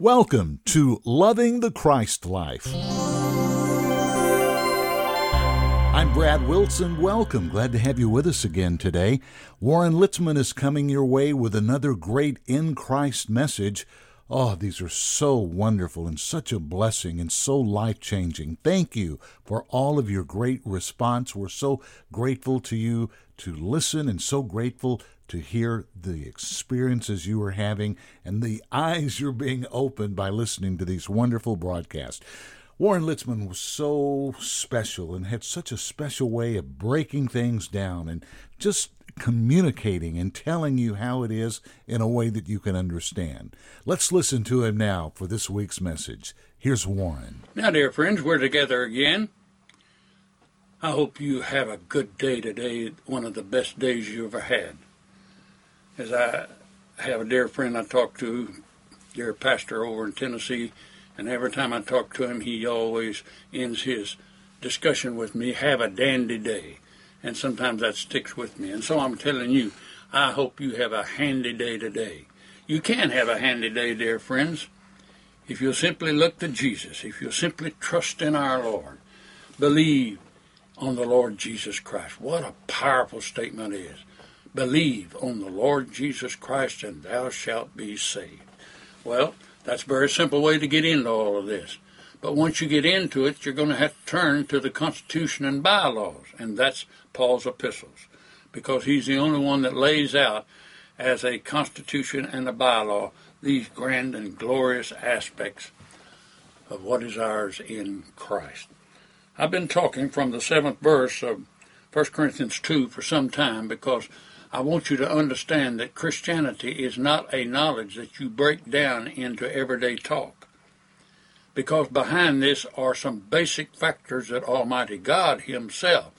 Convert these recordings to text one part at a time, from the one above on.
Welcome to Loving the Christ Life. I'm Brad Wilson. Welcome. Glad to have you with us again today. Warren Litzman is coming your way with another great in Christ message. Oh, these are so wonderful and such a blessing and so life changing. Thank you for all of your great response. We're so grateful to you to listen and so grateful to hear the experiences you are having and the eyes you're being opened by listening to these wonderful broadcasts. Warren Litzman was so special and had such a special way of breaking things down and just communicating and telling you how it is in a way that you can understand. Let's listen to him now for this week's message. Here's Warren. Now, dear friends, we're together again. I hope you have a good day today, one of the best days you ever had as I have a dear friend I talk to, dear pastor over in Tennessee, and every time I talk to him, he always ends his discussion with me, have a dandy day. And sometimes that sticks with me. And so I'm telling you, I hope you have a handy day today. You can have a handy day, dear friends, if you'll simply look to Jesus, if you'll simply trust in our Lord, believe on the Lord Jesus Christ. What a powerful statement it is. Believe on the Lord Jesus Christ and thou shalt be saved. Well, that's a very simple way to get into all of this. But once you get into it, you're going to have to turn to the Constitution and bylaws, and that's Paul's epistles, because he's the only one that lays out as a Constitution and a bylaw these grand and glorious aspects of what is ours in Christ. I've been talking from the seventh verse of 1 Corinthians 2 for some time because I want you to understand that Christianity is not a knowledge that you break down into everyday talk. Because behind this are some basic factors that Almighty God Himself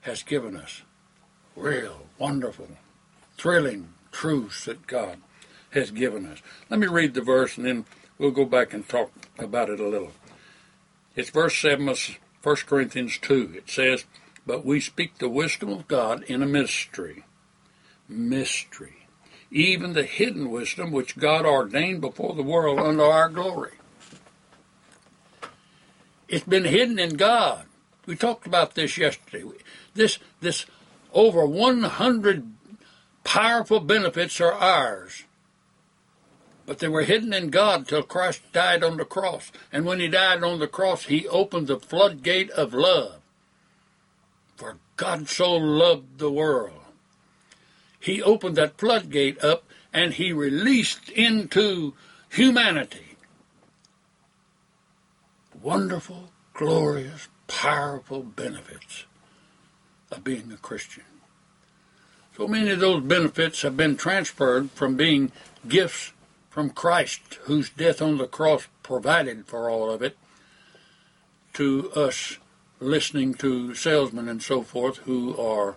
has given us. Real, wonderful, thrilling truths that God has given us. Let me read the verse and then we'll go back and talk about it a little. It's verse 7 of 1 Corinthians 2. It says, but we speak the wisdom of God in a mystery. Mystery. Even the hidden wisdom which God ordained before the world unto our glory. It's been hidden in God. We talked about this yesterday. This, this over 100 powerful benefits are ours. But they were hidden in God till Christ died on the cross. And when he died on the cross, he opened the floodgate of love. For God so loved the world. He opened that floodgate up and he released into humanity wonderful, glorious, powerful benefits of being a Christian. So many of those benefits have been transferred from being gifts from Christ, whose death on the cross provided for all of it, to us listening to salesmen and so forth who are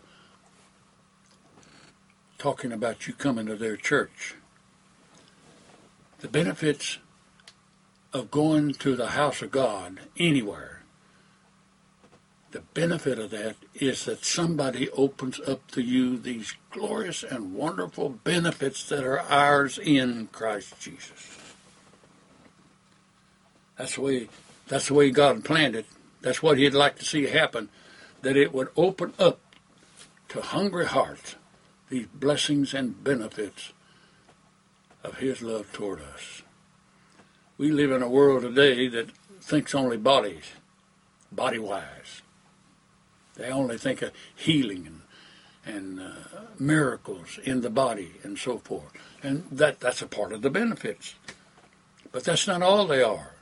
talking about you coming to their church. The benefits of going to the house of God anywhere, the benefit of that is that somebody opens up to you these glorious and wonderful benefits that are ours in Christ Jesus. That's the way that's the way God planned it. That's what he'd like to see happen, that it would open up to hungry hearts these blessings and benefits of his love toward us. We live in a world today that thinks only bodies, body wise. They only think of healing and, and uh, miracles in the body and so forth. And that, that's a part of the benefits. But that's not all they are.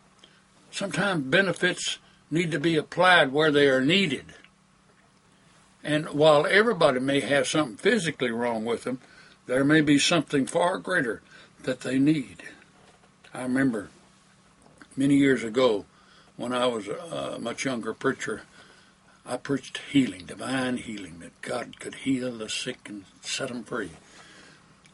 Sometimes benefits need to be applied where they are needed. And while everybody may have something physically wrong with them, there may be something far greater that they need. I remember many years ago when I was a much younger preacher, I preached healing, divine healing, that God could heal the sick and set them free.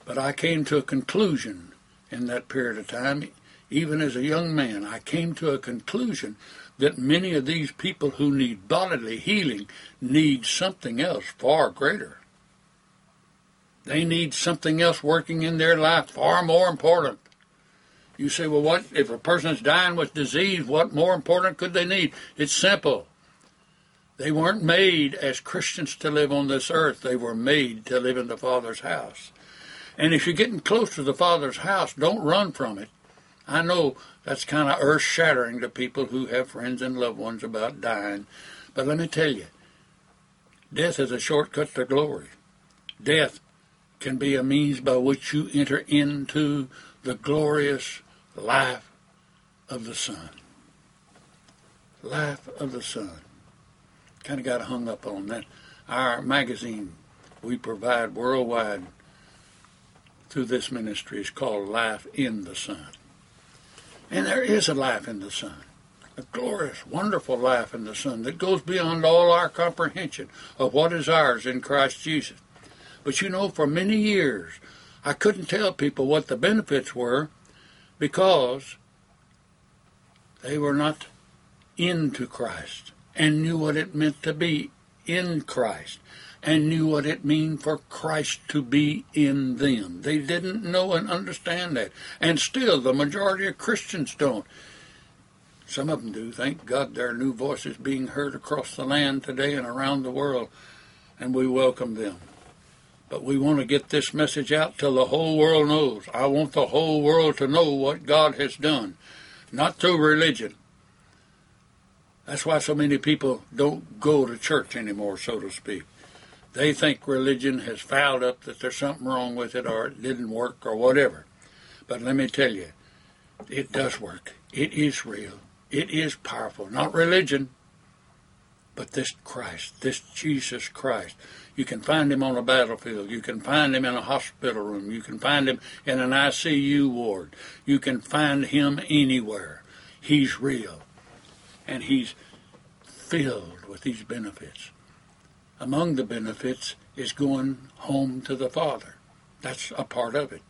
But I came to a conclusion in that period of time, even as a young man, I came to a conclusion that many of these people who need bodily healing need something else far greater. They need something else working in their life far more important. You say, well, what if a person's dying with disease? What more important could they need? It's simple. They weren't made as Christians to live on this earth. They were made to live in the Father's house. And if you're getting close to the Father's house, don't run from it. I know that's kind of earth shattering to people who have friends and loved ones about dying. But let me tell you, death is a shortcut to glory. Death can be a means by which you enter into the glorious life of the Son. Life of the Son. Kind of got hung up on that. Our magazine we provide worldwide through this ministry is called Life in the Son. And there is a life in the Son, a glorious, wonderful life in the Son that goes beyond all our comprehension of what is ours in Christ Jesus. But you know, for many years, I couldn't tell people what the benefits were because they were not into Christ and knew what it meant to be in Christ and knew what it meant for Christ to be in them. They didn't know and understand that. And still, the majority of Christians don't. Some of them do. Thank God there are new voices being heard across the land today and around the world, and we welcome them. But we want to get this message out till the whole world knows. I want the whole world to know what God has done, not through religion. That's why so many people don't go to church anymore, so to speak. They think religion has fouled up, that there's something wrong with it, or it didn't work, or whatever. But let me tell you, it does work. It is real. It is powerful. Not religion, but this Christ, this Jesus Christ. You can find him on a battlefield. You can find him in a hospital room. You can find him in an ICU ward. You can find him anywhere. He's real. And he's filled with these benefits among the benefits is going home to the Father. That's a part of it.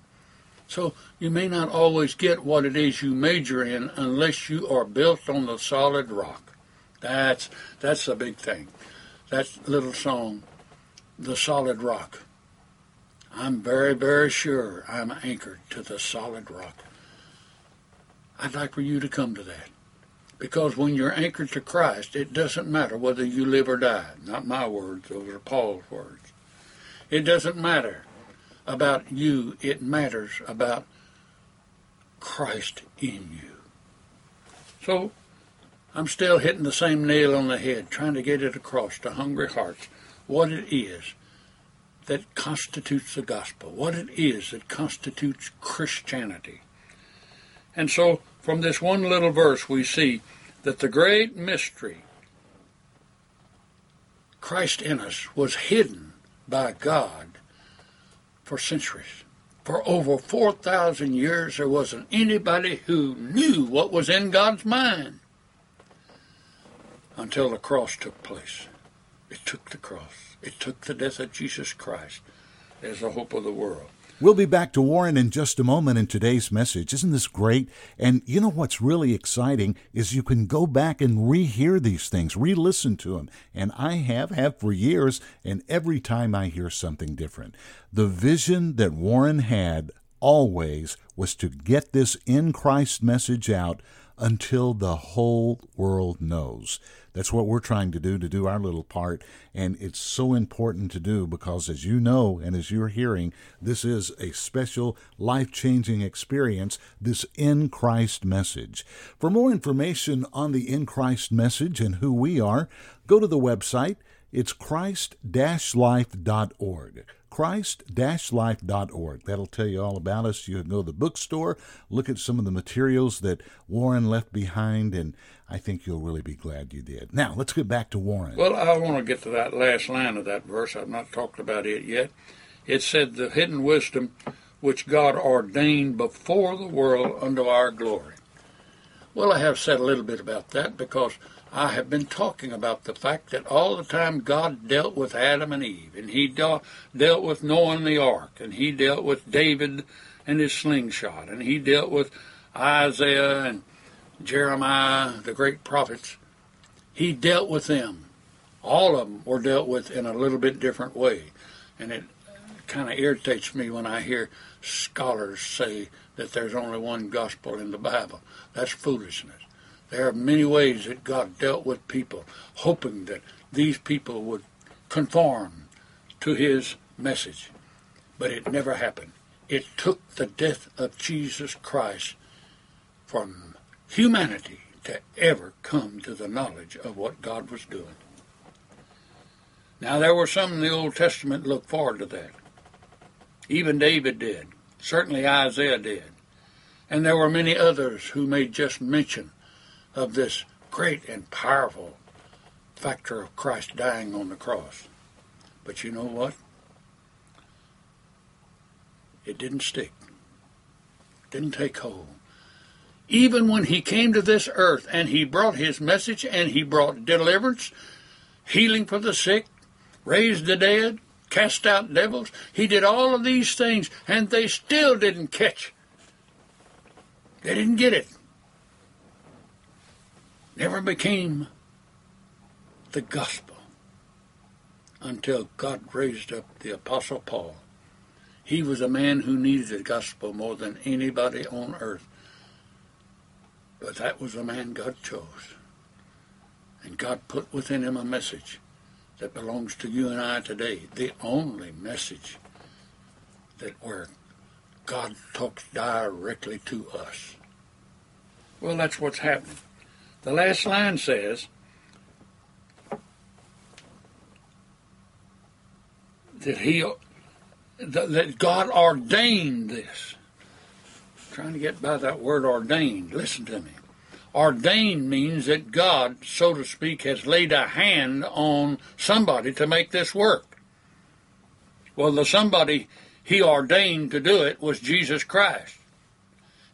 So you may not always get what it is you major in unless you are built on the solid rock. That's that's a big thing. That little song, The Solid Rock. I'm very, very sure I'm anchored to the solid rock. I'd like for you to come to that. Because when you're anchored to Christ, it doesn't matter whether you live or die. Not my words, those are Paul's words. It doesn't matter about you, it matters about Christ in you. So, I'm still hitting the same nail on the head, trying to get it across to hungry hearts what it is that constitutes the gospel, what it is that constitutes Christianity. And so, from this one little verse, we see that the great mystery, Christ in us, was hidden by God for centuries. For over 4,000 years, there wasn't anybody who knew what was in God's mind until the cross took place. It took the cross, it took the death of Jesus Christ as the hope of the world. We'll be back to Warren in just a moment in today's message. Isn't this great? And you know what's really exciting is you can go back and rehear these things, re-listen to them. And I have, have for years, and every time I hear something different. The vision that Warren had always was to get this in Christ message out until the whole world knows. That's what we're trying to do, to do our little part. And it's so important to do because, as you know, and as you're hearing, this is a special, life changing experience, this in Christ message. For more information on the in Christ message and who we are, go to the website. It's christ-life.org christ-life.org. That'll tell you all about us. You can go to the bookstore, look at some of the materials that Warren left behind, and I think you'll really be glad you did. Now, let's get back to Warren. Well, I want to get to that last line of that verse. I've not talked about it yet. It said, The hidden wisdom which God ordained before the world unto our glory. Well, I have said a little bit about that because I have been talking about the fact that all the time God dealt with Adam and Eve, and He dealt, with Noah and the ark, and He dealt with David and his slingshot, and He dealt with Isaiah and Jeremiah, the great prophets. He dealt with them. All of them were dealt with in a little bit different way. And it kind of irritates me when I hear scholars say that there's only one gospel in the Bible. That's foolishness. There are many ways that God dealt with people, hoping that these people would conform to his message. But it never happened. It took the death of Jesus Christ from humanity to ever come to the knowledge of what God was doing. Now, there were some in the Old Testament looked forward to that. Even David did. Certainly Isaiah did. And there were many others who made just mention of this great and powerful factor of Christ dying on the cross. But you know what? It didn't stick. It didn't take hold. Even when he came to this earth and he brought his message and he brought deliverance, healing for the sick, raised the dead, cast out devils, he did all of these things and they still didn't catch. They didn't get it. Never became the gospel until God raised up the Apostle Paul. He was a man who needed the gospel more than anybody on earth. But that was the man God chose. And God put within him a message that belongs to you and I today. The only message that where God talks directly to us. Well, that's what's happening. The last line says, that he that God ordained this. I'm trying to get by that word ordained. Listen to me. Ordained means that God, so to speak, has laid a hand on somebody to make this work. Well, the somebody he ordained to do it was Jesus Christ.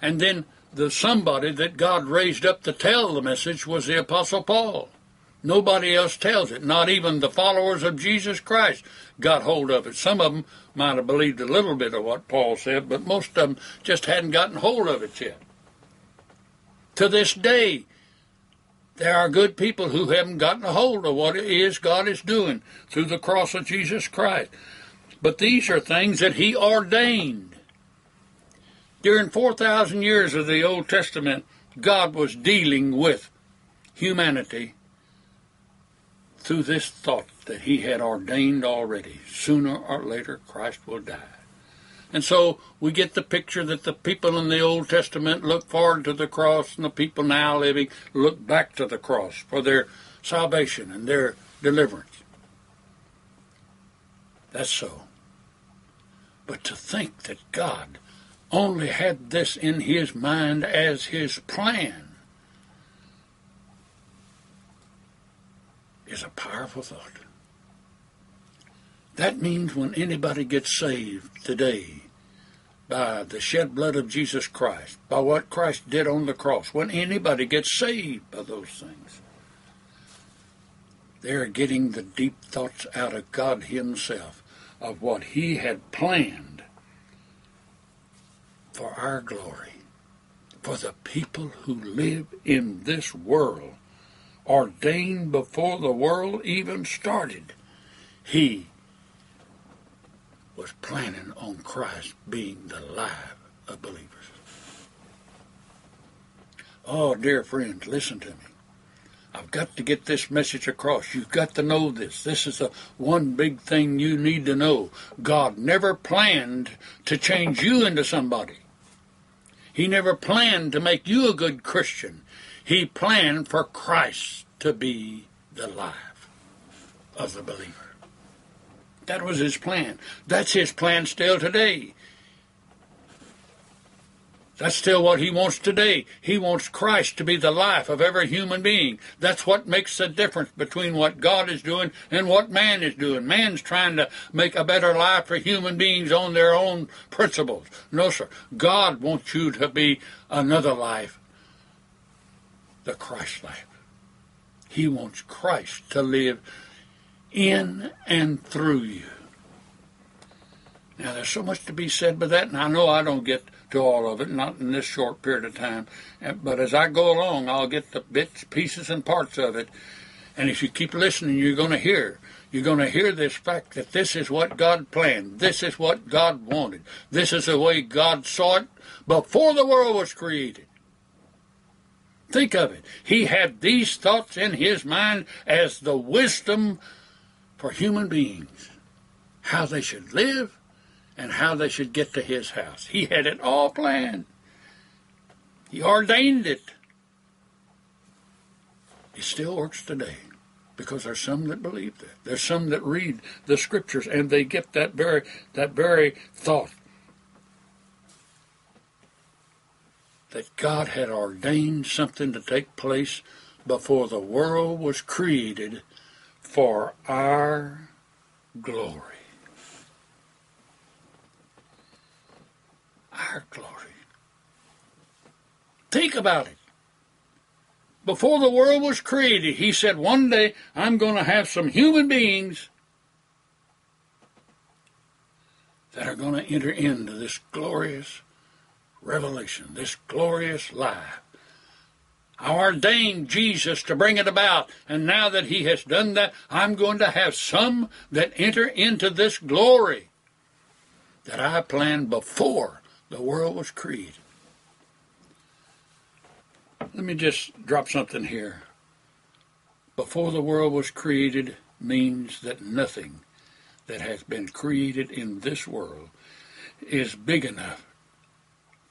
And then the somebody that God raised up to tell the message was the Apostle Paul. Nobody else tells it, not even the followers of Jesus Christ got hold of it. Some of them might have believed a little bit of what Paul said, but most of them just hadn't gotten hold of it yet. To this day, there are good people who haven't gotten a hold of what it is God is doing through the cross of Jesus Christ. But these are things that He ordained. During 4,000 years of the Old Testament, God was dealing with humanity through this thought that he had ordained already. Sooner or later, Christ will die. And so we get the picture that the people in the Old Testament look forward to the cross, and the people now living look back to the cross for their salvation and their deliverance. That's so. But to think that God only had this in his mind as his plan is a powerful thought. That means when anybody gets saved today by the shed blood of Jesus Christ, by what Christ did on the cross, when anybody gets saved by those things, they're getting the deep thoughts out of God Himself of what He had planned for our glory, for the people who live in this world ordained before the world even started. He was planning on Christ being the life of believers. Oh, dear friends, listen to me. I've got to get this message across. You've got to know this. This is the one big thing you need to know. God never planned to change you into somebody. He never planned to make you a good Christian. He planned for Christ to be the life of the believer. That was his plan. That's his plan still today. That's still what he wants today. He wants Christ to be the life of every human being. That's what makes the difference between what God is doing and what man is doing. Man's trying to make a better life for human beings on their own principles. No, sir. God wants you to be another life the Christ life. He wants Christ to live in and through you. Now, there's so much to be said by that, and I know I don't get to all of it, not in this short period of time. But as I go along, I'll get the bits, pieces, and parts of it. And if you keep listening, you're going to hear. you're going to hear this fact that this is what God planned. This is what God wanted. This is the way God saw it before the world was created. Think of it. He had these thoughts in his mind as the wisdom for human beings how they should live and how they should get to his house. He had it all planned, he ordained it. It still works today because there's some that believe that. There's some that read the scriptures and they get that very that very thought that God had ordained something to take place before the world was created for our glory. Our glory. Think about it. Before the world was created, he said, One day I'm going to have some human beings that are going to enter into this glorious revelation, this glorious life. I ordained Jesus to bring it about, and now that he has done that, I'm going to have some that enter into this glory that I planned before the world was created. Let me just drop something here. Before the world was created means that nothing that has been created in this world is big enough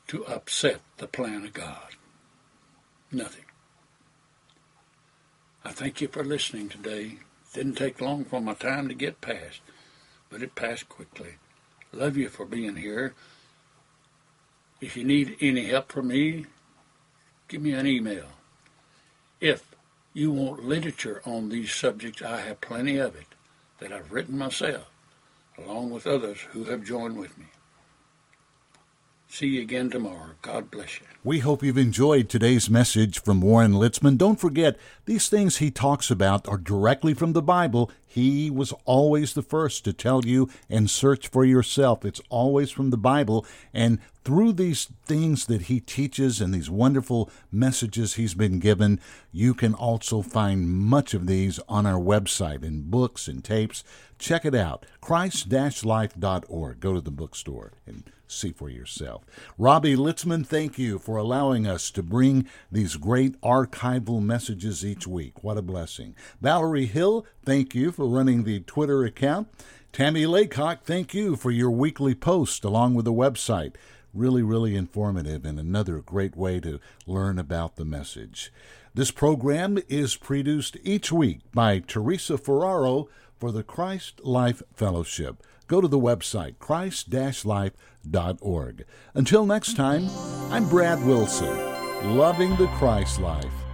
to upset the plan of God. Nothing. I thank you for listening today. Didn't take long for my time to get past, but it passed quickly. Love you for being here. If you need any help from me, give me an email. If you want literature on these subjects, I have plenty of it that I've written myself, along with others who have joined with me. See you again tomorrow. God bless you. We hope you've enjoyed today's message from Warren Litzman. Don't forget, these things he talks about are directly from the Bible. He was always the first to tell you and search for yourself. It's always from the Bible. And through these things that he teaches and these wonderful messages he's been given, you can also find much of these on our website in books and tapes. Check it out, christ-life.org. Go to the bookstore and see for yourself. Robbie Litzman, thank you for allowing us to bring these great archival messages each week. What a blessing. Valerie Hill, thank you for running the Twitter account. Tammy Laycock, thank you for your weekly post along with the website. Really, really informative and another great way to learn about the message. This program is produced each week by Teresa Ferraro for the Christ Life Fellowship. Go to the website, christ-life.org. Until next time, I'm Brad Wilson, loving the Christ life.